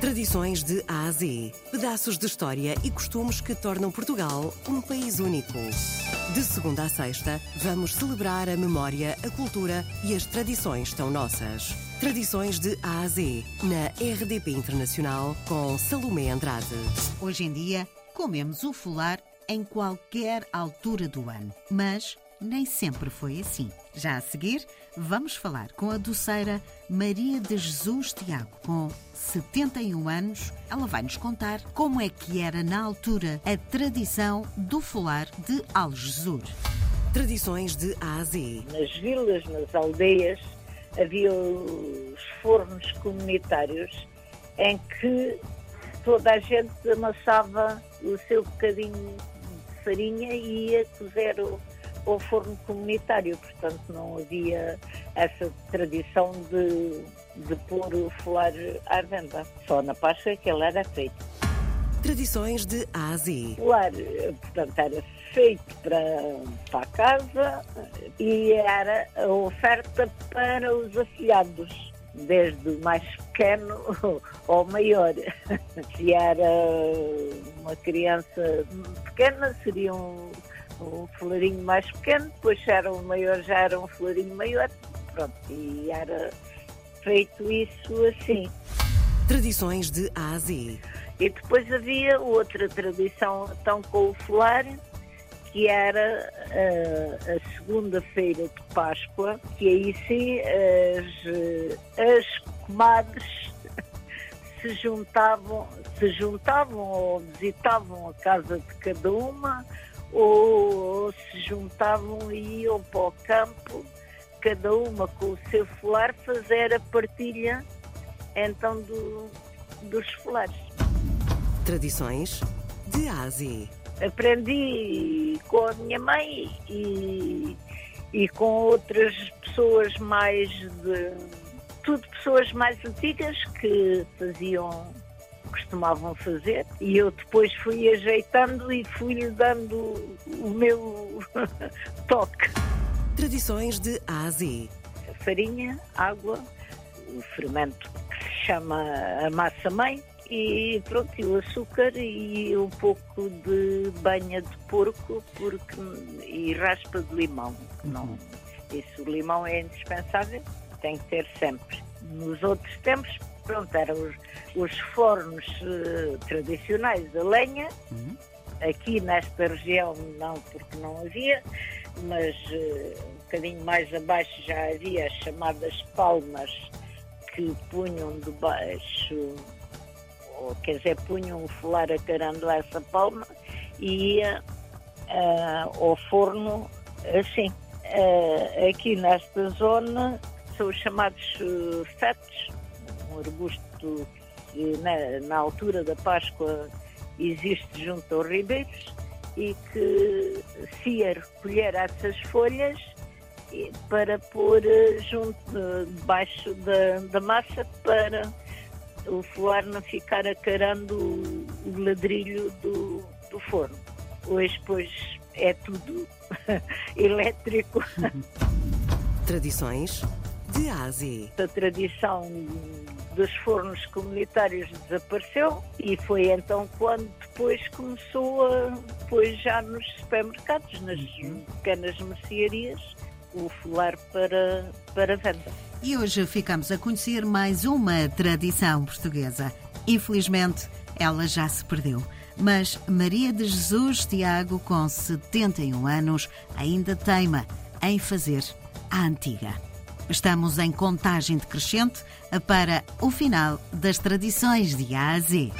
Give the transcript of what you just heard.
Tradições de A a Z. Pedaços de história e costumes que tornam Portugal um país único. De segunda a sexta, vamos celebrar a memória, a cultura e as tradições tão nossas. Tradições de A a Z, na RDP Internacional, com Salomé Andrade. Hoje em dia, comemos o folar em qualquer altura do ano, mas nem sempre foi assim. Já a seguir, vamos falar com a doceira Maria de Jesus Tiago, com 71 anos. Ela vai nos contar como é que era na altura a tradição do folar de Algesur. Tradições de A a Z. Nas vilas, nas aldeias, havia os fornos comunitários em que toda a gente amassava o seu bocadinho de farinha e ia cozer o ao forno comunitário, portanto não havia essa tradição de, de pôr o folar à venda. Só na Páscoa que ele era feito. Tradições de A a Z. O folar, portanto, era feito para, para a casa e era a oferta para os afilhados desde o mais pequeno ao maior. Se era uma criança pequena, seria um um folarinho mais pequeno, depois já era um maior, já era um folarinho maior, pronto, e era feito isso assim. Tradições de A a Z. E depois havia outra tradição, então, com o folar, que era uh, a segunda-feira de Páscoa, que aí sim as, as comadres se juntavam, se juntavam ou visitavam a casa de cada uma, ou se juntavam e iam para o campo, cada uma com o seu folar, fazer a partilha então do, dos folares. Tradições de A a Z. Aprendi com a minha mãe e, e com outras pessoas mais de. tudo pessoas mais antigas que faziam costumavam fazer e eu depois fui ajeitando e fui-lhe dando o meu toque. Tradições de A a Z. Farinha, água, o fermento que se chama a massa-mãe e pronto, e o açúcar e um pouco de banha de porco porque, e raspa de limão. Não, isso, o limão é indispensável, tem que ter sempre. Nos outros tempos, pronto, eram os, os fornos uh, tradicionais a lenha. Uhum. Aqui nesta região não, porque não havia, mas uh, um bocadinho mais abaixo já havia as chamadas palmas que punham debaixo, ou quer dizer, punham o folar acarando essa palma e ia uh, ao forno assim. aqui nesta zona são os chamados fetos, um arbusto que na, na altura da Páscoa existe junto aos ribeiros e que se ia recolher essas folhas para pôr eh, junto debaixo da, da massa para o foar não ficar acarando o, ladrilho do, do forno. Hoje, pois, é tudo elétrico. Tradições de A a Z. A tradição dos fornos comunitários desapareceu e foi então quando depois começou a, depois já nos supermercados, nas uhum. pequenas mercearias, o folar para, para venda. E hoje ficamos a conhecer mais uma tradição portuguesa. Infelizmente, ela já se perdeu. Mas Maria de Jesus Tiago, com 71 anos, ainda teima em fazer a antiga. Estamos em contagem decrescente para o final das tradições de A a Z.